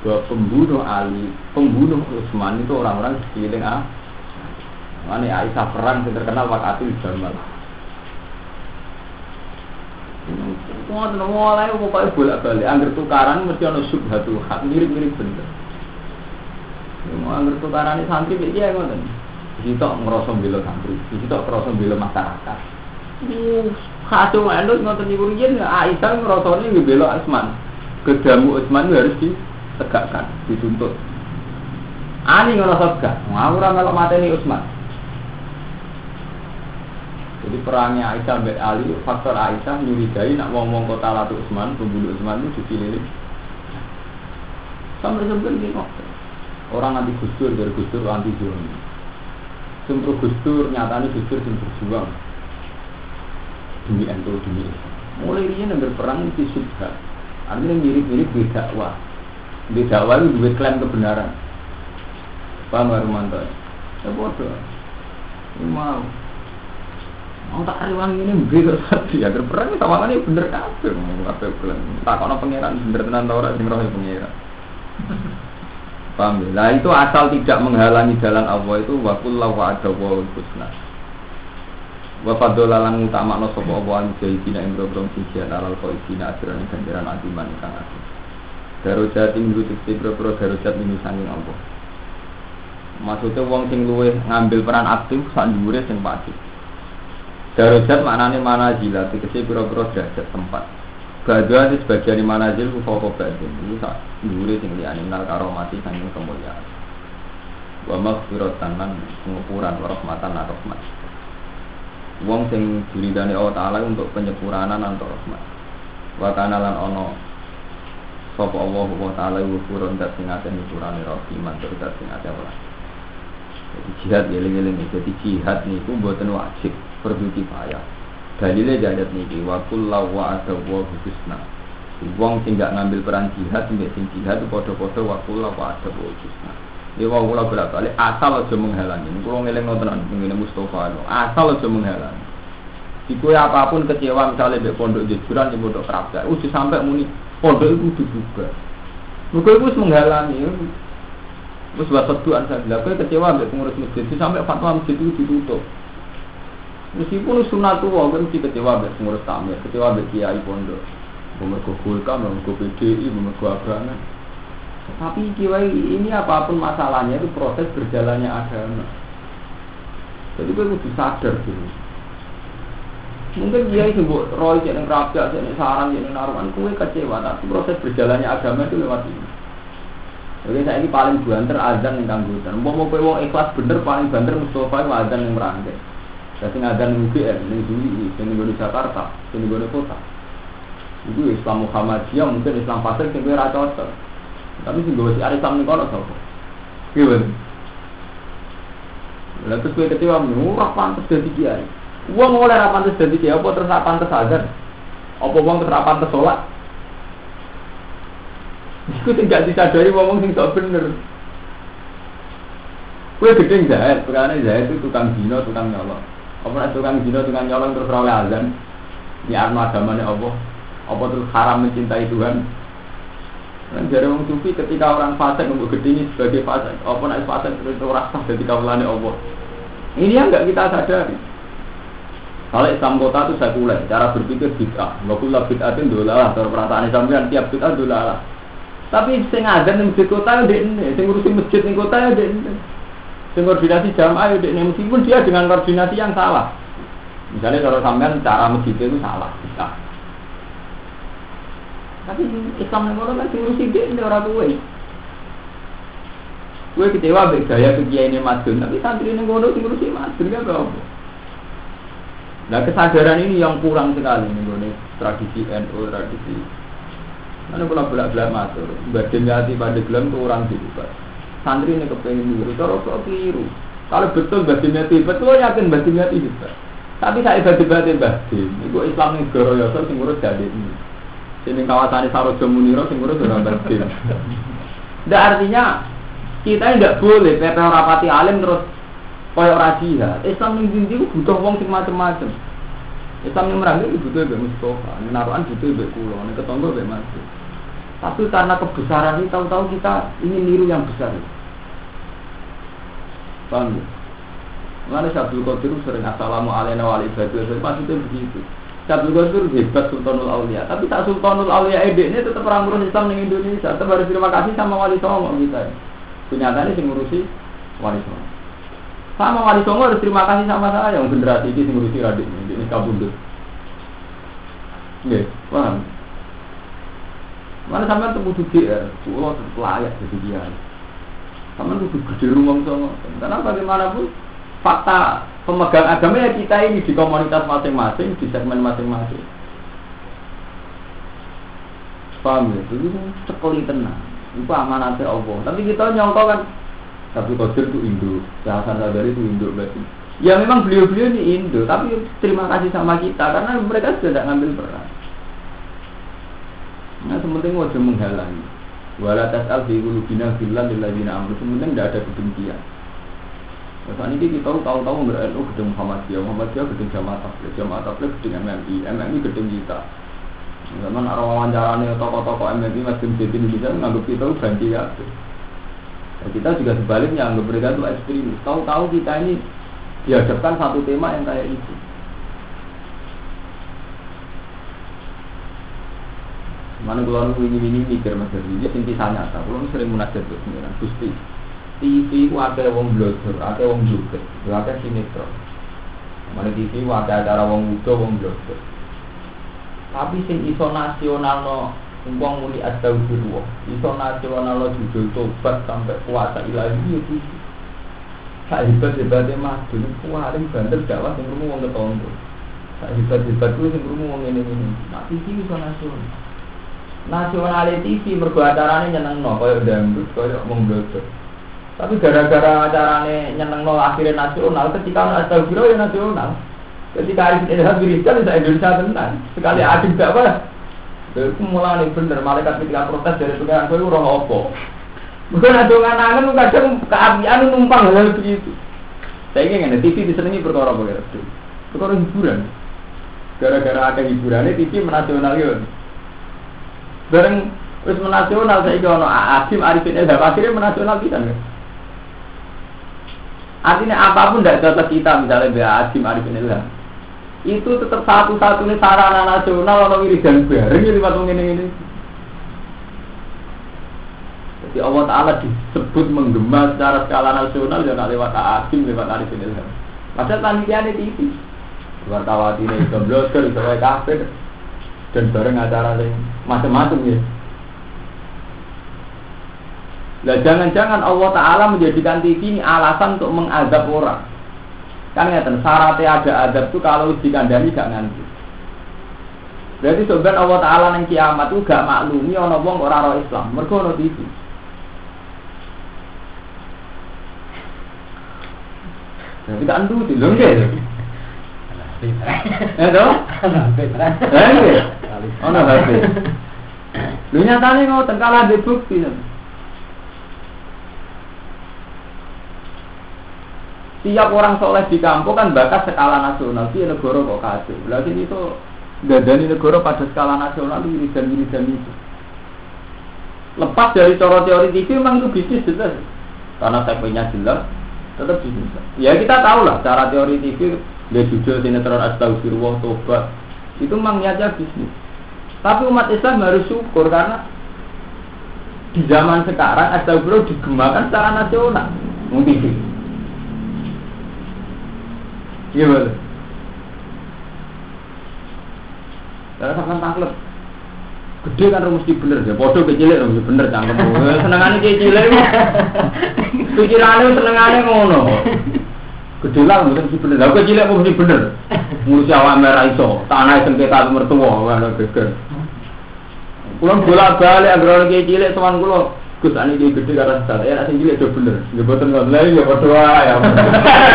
bahwa pembunuh Ali, pembunuh Utsman itu orang-orang sekeliling ah. Ini Aisyah perang yang terkenal Wakatul Jamal. Ngoten mulai pokoke bolak-balik angger tukaran mesti ana subhatul hak mirip-mirip bener. Mau angger tukaran santri iki ya ngoten. Sitok ngrasa mbela santri, sitok ngrasa mbela masyarakat. Kacau manut ngoten niku riyen Aisyah ngrasane bela Asman. Gedamu Utsman harus ditegakkan, dituntut. Ani ngrasa gak, ngawur melok mateni Utsman. Jadi perangnya Aisyah sampai Ali, faktor Aisyah nyurigai nak ngomong kota Latu Usman, pembunuh Usman itu dipilih. Sampai sampai ini kok. Orang anti gustur dari gustur anti Joni. Sempro gustur nyatanya gustur yang berjuang. Demi ento demi mulai ini yang berperang di subhat artinya mirip-mirip di dakwah. Di dakwah itu duit klaim kebenaran. Paham gak Rumanto ya bodoh. Ini Mau tak wangi ini begitu tadi ya perang sama ini bener mau kafe bulan. Tak kono pangeran bener tenan tau orang roh pangeran. Paham ya? Nah itu asal tidak menghalangi jalan Allah itu lawa ada wa husna. Wa fadola lan utama no sopo Allah an jahidina ing robrong sijian alal kau isina ing ganjaran adiman kang aku darujat ing lutuk si bro-bro darujat minu sanging Allah. Maksudnya wong sing luwe ngambil peran aktif sak dhuwure sing pasif Darajat maknanya manazil, dikasih pura-pura derajat tempat. Badua di sebagian di manazil ku foko badin. Itu sak duri sing liyane nal karomati saking kemuliaan. Wa maghfiratan lan pengukuran wa rahmatan lan rahmat. Wong sing diridani Allah Ta'ala untuk penyempurnaan atau rahmat. Wa kana lan ono sapa Allah wa Ta'ala ghafurun dat sing ate nyepurane rahiman tur dat sing ate Jadi jihad eling-eling jadi jihad niku mboten wajib fardu kifayah. Dalile jadat niki wa kullu wa ada wa husna. Wong sing ngambil peran jihad sing sing jihad padha-padha wa kullu wa ada wa husna. Ini wong kula bolak-balik asal aja menghalangi. Kulo ngeling tenan ngene Mustofa. Asal aja menghalangi. Iku apa pun kecewa misalnya di pondok jejuran di pondok kerabat, udah sampai muni pondok itu dibuka. Muka itu menghalangi, Terus buat seduhan saya bilang, kecewa ambil pengurus masjid, sampai fatwa masjid itu ditutup. Meskipun sunat tua kan mesti kecewa be pengurus tamir, kecewa be kiai pondok. Mergo Golkar, mergo PDI, mergo Abrana. Tapi kiai ini apa pun masalahnya itu proses berjalannya agama. Jadi gue harus sadar gitu. Mungkin dia itu buat roy jadi rakyat, jadi sarang, jadi naruhan, kue kecewa. Tapi proses berjalannya agama itu lewat ini. Jadi saya ini paling banter azan yang kanggutan. Mau mau wong ikhlas bener paling banter Mustafa itu azan yang merangkai. Jadi azan yang UGM, yang Duli, yang di Jakarta, yang di kota. Itu Islam Muhammadiyah, mungkin Islam Pasir, yang gue cocok. Tapi sih gue sih ada Islam kalau tau. Gimana? Lalu terus gue kecewa, murah pantas jadi kiai. Uang oleh rapan terus jadi kiai, apa terus rapan terus azan? Apa uang terus rapan terus sholat? Itu tidak disadari ngomong sing sok bener. Kue gede zahid, karena zahid itu tukang dino, tukang nyolong. Apa nak tukang dino, tukang nyolong terus rawe azan? Ini arma agamanya Allah. Apa terus haram mencintai Tuhan? Dan dari orang sufi ketika orang fasik untuk gede ini sebagai fasik, apa nak fasik itu rasa ketika ulane Allah. Ini yang nggak kita sadari. Kalau Islam kota itu sekuler, cara berpikir bid'ah. Wakullah bid'atin dolalah, cara perasaan sampean tiap bid'ah dolalah. Tapi sing azan ning masjid kota ya ini, sing ngurusi masjid ning kota ya ini. Sing koordinasi jamaah ya ini meskipun dia dengan koordinasi yang salah. Misalnya kalau sampean cara masjid itu salah, bisa. Tapi Islam ning kono kan sing ngurusi ini orang tua. Gue kecewa be gaya ini madun, tapi santri ning kono sing ngurusi madun kan apa? Nah kesadaran ini yang kurang sekali nih tradisi NU, tradisi Mana kalau bolak bolak matur, badan hati pada gelam tuh orang juga. Santri ini kepengen niru, cara kok keliru. Kalau betul badan hati betul yakin badan hati juga. Tapi saya badan badan badan, itu Islam ini goro ya, sing ngurus jadi ini. Sini kawasan Sarojo Muniro, sing ngurus orang badan. Tidak artinya kita tidak boleh PP rapati alim terus koyok rajiha. Islam ini tinggi butuh wong sing macam-macam. Islam yang merangkul butuh ibu Mustafa, naruhan butuh ibu kulo, ketonggo ibu masuk. Tapi karena kebesaran ini tahu-tahu kita ingin niru yang besar. Paham ya? Mengenai Syabdul Qadir sering Assalamualaikum warahmatullahi wabarakatuh Maksudnya begitu. Syabdul Qadir hebat Sultanul Aulia. Tapi tak Sultanul Aulia ini tetap orang ngurus Islam di Indonesia. Tetap harus terima kasih sama Wali Songo kita. Kenyataannya sih ngurusi Wali Songo. Sama Wali Songo harus terima kasih sama saya. Yang generasi ini ngurusi Radik ini Kabundut. Nggih, paham? Mana sampai tuh butuh GR, pulau layak jadi dia. Sama tuh gede rumah sama. Karena bagaimanapun fakta pemegang agama ya kita ini di komunitas masing-masing, di segmen masing-masing. Paham ya? Itu sekali tenang. Itu amanatnya Allah. Tapi kita nyongkok kan tapi Qadir itu Indo, Hasan Sadari itu Indo berarti. Ya memang beliau-beliau ini Indo, tapi terima kasih sama kita karena mereka sudah tidak ngambil peran. Nah, sementing wajah menghalangi. Wala tas'al fi qulubina billah lilladzina amanu. Sementing tidak ada kebencian. Nah, ini kita tahu-tahu nggak NU gedung Muhammadiyah, Muhammadiyah gedung Jamaah Tabligh, Jamaah Tabligh gedung MMI, MMI gedung kita. Zaman arah wawancara nih tokoh-tokoh MMI masih di Indonesia menganggap kita itu ganti ya. Nah, kita juga sebaliknya anggap mereka itu ekstremis. Tahu-tahu kita ini dihadapkan satu tema yang kayak itu. Mana kalau ini ini mikir mas Jadi dia inti sanya tak. Kalau sering munajat tuh pengiran Gusti. TV itu ada wong blogger, ada wong juga, ada sinetron. Mana TV itu ada acara wong muda, wong blogger. Tapi sing iso nasional no uang muni dua, iso nasional no judul tobat sampai puasa ilahi itu. Saya hebat hebatnya mas, dulu paling banter dakwah sing rumu wong ketonggo. Saya hebat hebat dulu sing rumu wong ini ini. Nah TV iso nasional nasional TV mergo acarane nyenengno kaya dangdut kaya mengblodok. Tapi gara-gara acarane nyenengno akhirnya nasional ketika astagfirullah ya nasional. Ketika Arif Ilham Rizal bisa Indonesia tenan. Sekali adik gak apa. Itu mulai bener malaikat ketika protes dari pengiran kowe ora apa. Bukan ada nganangan kadang keapian numpang hal begitu. Saya ingin TV disenangi perkara apa Perkara hiburan. Gara-gara ada hiburannya TV menasional ya. Bareng wis menasional saya ono Asim Arifin Ilham akhirnya menasional kita kan. Artinya apa pun tidak cocok kita misalnya Mbak Asim Arifin Ilham. itu tetap satu-satunya sarana nasional orang wiridan bareng ya lewat ini ini. Jadi Allah Taala disebut menggema secara skala nasional ya lewat akim lewat arifin ilham. Padahal panitia ini TV. Wartawan ini itu blogger, itu kafir dan bareng acara lain macam-macam ya. Nah jangan-jangan Allah Ta'ala menjadikan TV ini alasan untuk mengadab orang. Kan ngeten, syaratnya ada adab itu kalau dikandani gak nganti. Berarti sebenarnya Allah Ta'ala yang kiamat itu gak maklumi orang wong orang roh Islam. Mereka ono TV. Jadi kan dulu di lho nggih. Eh to? Eh nggih. Ono HP. Lu nyatane ngoten kalah di bukti. Tiap orang soleh di kampung kan bakat skala nasional. Di negara kok kacau. Berarti itu dadani negara pada skala nasional wiridan-wiridan itu. Lepas dari cara teori TV memang itu bisnis jelas. Karena segmennya jelas, tetap bisnis. Ya kita tahu lah cara teori TV dia jujur sinetron astagfirullah tobat itu memang niatnya bisnis. Tapi umat Islam harus syukur karena di zaman sekarang astagfirullah digemakan secara nasional. Mungkin Iya betul. Kalau sampai taklek, gede kan mesti bener ya. Bodoh kecil mesti bener cangkem. Senengane kecil Pikirannya senengane ngono. Gede lah mesti bener. Lah kecil mesti bener. Ngurus awak merah iso, tanah sengketa mertua ngono geger. Kulon bolak-balik agar orang kecil teman kulon Gus ani dia gede karena salah ya asing cilik do bener. Ya boten ngoten lha ya padha wae ya.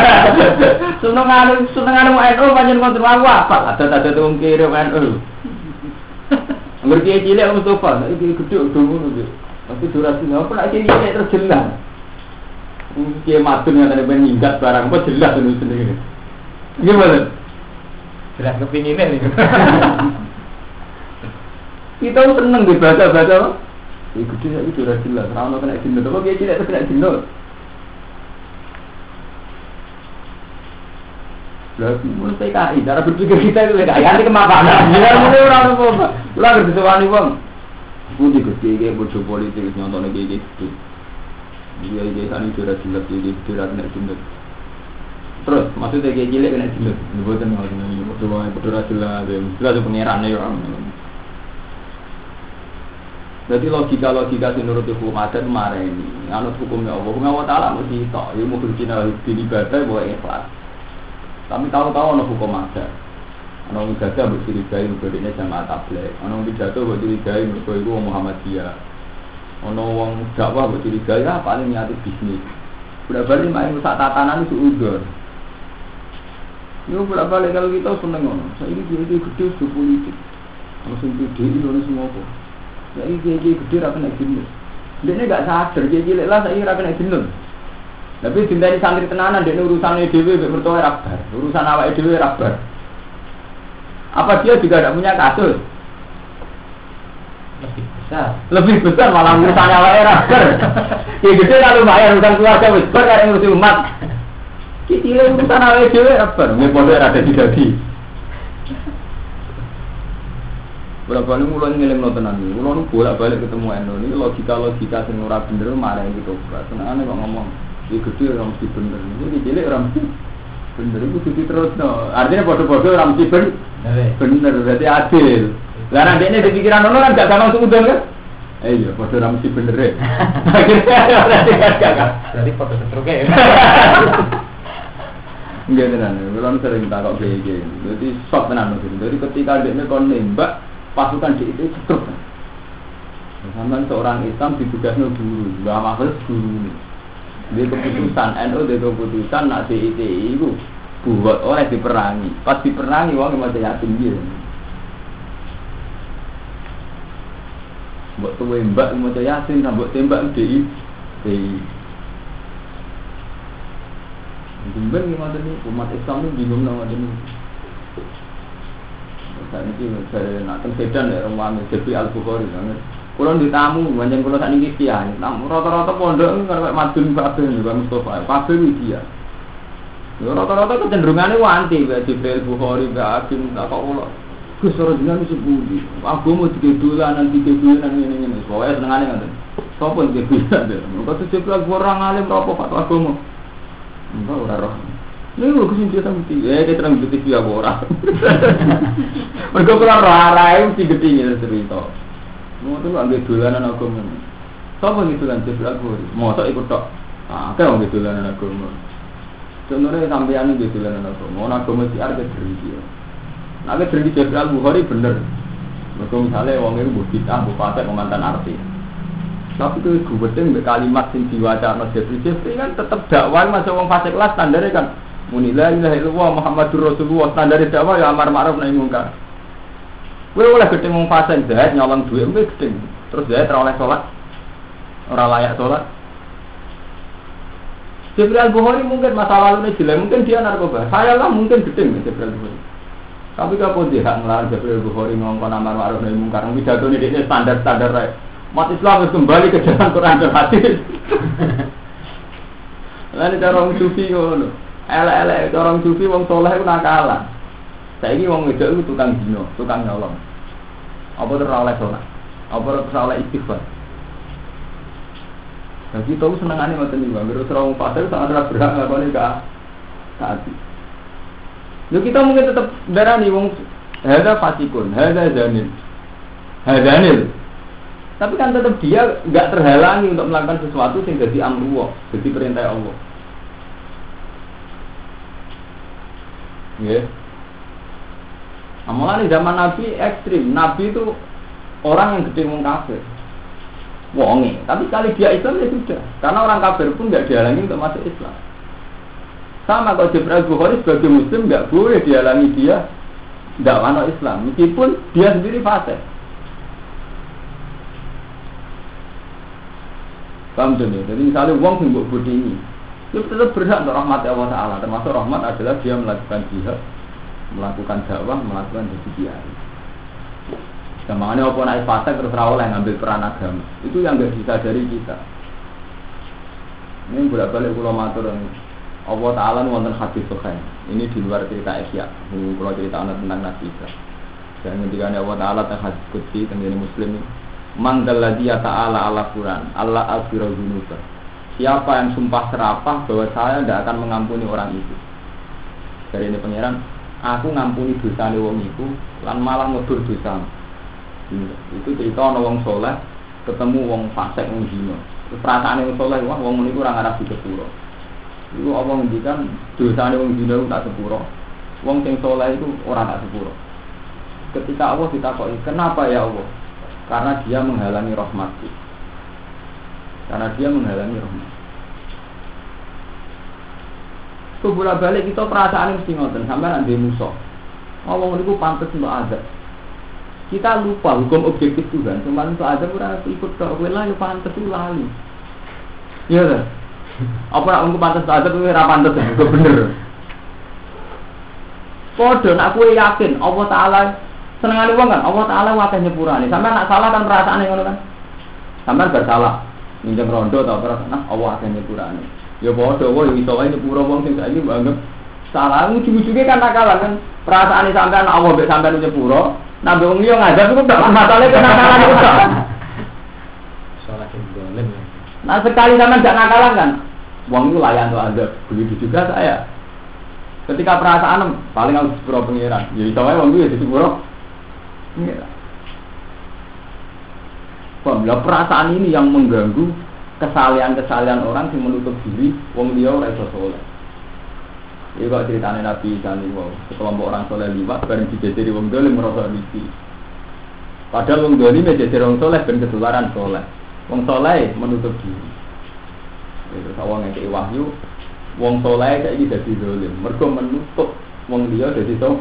Seneng anu seneng anu NU pancen kontrol aku apa ada ada wong kirim NU. Angger kiye cilik Mustofa, iki gede do ngono iki. Tapi durasi ngapa nek iki cilik terus jelas. Kiye matun yang ada minggat barang apa jelas itu sendiri. Gimana? Jelas kepinginnya nih. Kita seneng dibaca-baca Iku gede itu sudah jelas. Rano kena jinnah. Tapi dia tidak kena jinnah. Lagi mulai PKI, cara berpikir kita itu PKI, nanti kemapanan. Jangan mulai orang apa. Ulah berdisawani bang. Budi gede kayak politik nyontohnya kayak gitu. Dia dia tadi sudah jelas dia kena jinnah. Terus maksudnya kayak gila kena jinnah. Bukan ngono, bodoh banget, bodoh jelas. Jelas pengiran ya. Jadi logika-logika sing nuruti hukum adat marah ini. Anut hukumnya Allah, hukum Allah Ta'ala mesti tok. Ya mau berkina di ibadah boleh ikhlas. Tapi tahu-tahu ada hukum adat. Ana wong ibadah mbok curigai dene jamaah tabligh. Ana wong pidato mbok curigai iku wong Muhammadiyah. Ana wong dakwah mbok curigai ah paling niat bisnis. Udah balik main rusak tatanan itu udah. Yo bolak balik kalau kita seneng. Saya ini jadi gede sudah politik. Langsung gede ini semua kok. Saya kiai kiai gede rapi naik gunung. Dia gak sadar kiai kiai lah saya rapi naik gunung. Tapi cinta ini santri tenanan dia urusan dewi bertuah rabar, urusan awak dewi rabar. Apa dia juga tidak punya kasus? Lebih besar. Lebih besar malah urusan awak rabar. Kiai gede kalau bayar urusan keluarga besar kan ngurusi umat. Kiai urusan awak dewi rabar. Ini pondok ada di dadi. Berapa kali mulai ngiling no tenan nih, mulai bolak balik ketemu Endo ini logika logika sing ora bener marah gitu. Senang aneh kok ngomong, di gede orang mesti bener, ini cilik orang mesti bener itu jadi terus no. Artinya bodoh-bodoh orang mesti bener, bener berarti adil. Karena dia ini dipikiran ono kan gak sama untuk kan? Eh iya, bodoh orang mesti bener ya. Berarti foto setruk ya. Enggak tenan, belum sering takut kayak gini. Jadi sok tenan Jadi ketika dia kon nembak, pasukan di itu cukup. Sampai seorang Islam ditugasnya guru, nggak mahal guru. Dia keputusan, NU dia keputusan nak DITI itu buat oleh diperangi. Pas diperangi uang masih yatim dia. Buat tuh mbak mau yatim, nah buat tembak DI, DI. Bimbang gimana nih umat Islam ini bingung nama ini. Dan ini dari Nakan Bedan ya, rumah Jepi Al-Bukhari Kalau di tamu, banyak kalau saat ini dia Rata-rata pondok ini kalau madun kabe ini, Pak Mustafa Kabe ini dia. Rata-rata kecenderungannya wanti, Pak Jepi Al-Bukhari, Pak Adin, Pak Kaulah Gue suara jenis ini sebuli Aku mau dikebulan, nanti dikebulan, nanti ini, ini Pokoknya seneng aneh kan Sopo yang dikebulan, Pak Mustafa Jepi Al-Bukhari, orang alim, apa, fatwa Tuhan Aku mau Enggak, orang Ini lho kusin dia sama Ya, dia terang di TV aku ora. Mereka kula roh arahe mesti gede ngene cerita. Mau tuh ambil dolanan agama. Sopo gitu lan Jibril aku. Mosok ikut tok. Ah, kayak wong dolanan agama. Contohnya sampean ini gitu lah nopo. Mau agama si arga derinci. Nah, derinci Jibril Bukhari bener. Mereka misalnya wong itu buat kita, buat pasek, mantan arti. Tapi itu gue kalimat sing diwaca Mas Jibril Jibril kan tetap dakwah masuk wong fasik kelas standarnya kan Munilah ilaha illallah Muhammadur Rasulullah standar dakwah ya amar ma'ruf nahi munkar. Kowe oleh gedeng wong fasik zahid nyolong duit kowe gedeng. Terus zahid ora oleh salat. Ora layak salat. Jibril Bukhari mungkin masa lalunya jelek, mungkin dia narkoba. Saya lah mungkin gedeng Jibril Bukhari. Tapi kalau dia ngelarang Jibril Bukhari ngomong amar ma'ruf nahi munkar, pidato ini dia standar-standar rek. Mat Islam harus kembali ke jalan Quran dan hadis. Lalu cara orang sufi ngono. Elek-elek orang sufi wong soleh itu nakalan. Saiki wong wedok itu tukang dino, tukang nyolong. Apa terus oleh sholat? Apa terus oleh istighfar? Jadi tahu senengannya macam ini, bang. Terus orang pasir sangat tidak berhak ngelakuin ke hati. Yo kita mungkin tetap darah nih, wong hada fasikun, hada zanil, hadanil. Tapi kan tetap dia nggak terhalangi untuk melakukan sesuatu yang jadi amruwa, jadi perintah Allah. Ya. Yeah. zaman Nabi ekstrim. Nabi itu orang yang gede wong kafir wonge. Tapi sekali dia Islam ya sudah. Karena orang kafir pun nggak dihalangi untuk masuk Islam. Sama kalau Jibril Bukhari sebagai Muslim nggak boleh dihalangi dia masuk Islam, meskipun dia sendiri fasik. Paham tuh Jadi misalnya uang sing buat ini, itu tetap berhak untuk rahmat Allah Taala. Termasuk rahmat adalah dia melakukan jihad, melakukan dakwah, melakukan jadi Gampangnya apa naik fase terus rawol yang ngambil peran agama. Itu yang gak bisa dari kita. Ini bolak balik pulau matur Allah Taala wonten hadis sahih. Ini di luar cerita Asia. Ini pulau cerita anak tentang Nabi Isa. Dan ketika Allah Taala tentang hadis kutsi tentang Muslim Mangdal dia ta'ala ala Quran Allah al Siapa yang sumpah serapah bahwa saya tidak akan mengampuni orang itu? Dari ini pangeran Aku ngampuni dosa wong itu Lan malah ngedur dosa itu cerita ana wong soleh ketemu wong fasik wong dino perasaan wong soleh wah wong niku ora ngarep sepuro itu apa ngendikan dosane wong dino tak sepuro wong sing soleh itu orang tak sepuro ketika Allah ditakoki kenapa ya Allah? Karena dia menghalangi rahmatku karena dia menghalangi rahmat Kebulah balik kita perasaan mesti ngoten sampai nanti musuh. Ngomong niku pantes untuk azab. Kita lupa hukum objektif Tuhan. Cuma untuk ada kurang ikut ke lah, ya pantas itu lali. Iya kan? Apa nak untuk pantas ada tuh ora pantas itu bener. Podo nak kue yakin Allah Taala seneng uang kan Allah Taala wakil nyepurane. Sampai nak salah kan perasaan yang kan. Sampai bersalah. Minjem rondo atau apa nah Allah wakil nyepurane. Ya podo wae iso wae nyepuro wong sing saiki banget salah ujung-ujungnya kan nakalan kan perasaan sampean Allah mbek sampean nyepuro Nabi wong liya ngajak itu gak masalahnya kenakalan itu gak. Nah sekali sama gak nakalan kan, wong itu layan tuh ada, begitu juga saya. Ketika perasaan paling harus sepuro pengiran, jadi ya, tahu wong itu ya sepuro pengiran. Pembelah perasaan ini yang mengganggu kesalahan-kesalahan orang yang menutup diri, wong dia ora iso soleh. Ini kok ceritanya Nabi Isa wow. Sekelompok orang soleh liwat, bareng dijajari wong dolim merasa misi. Padahal wong dolim jadi wong soleh, dan ketularan soleh. Wong soleh menutup diri. Itu sawang yang kayak wahyu, wong soleh kayak ini jadi dolim. Mereka menutup wong dia jadi so.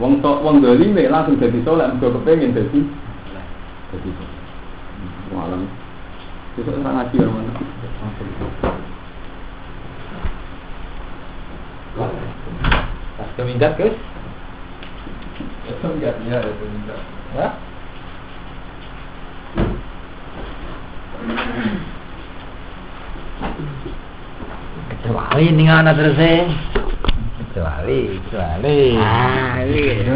Wong so, wong dolim langsung jadi soleh, mereka kepengen jadi jadi soleh. Malam. Itu orang ngaji orang mana? Keminggat guys? Keminggat ya, keminggat. Ya? Kecuali ning ana terus Kecuali, kecuali. Ah, iya.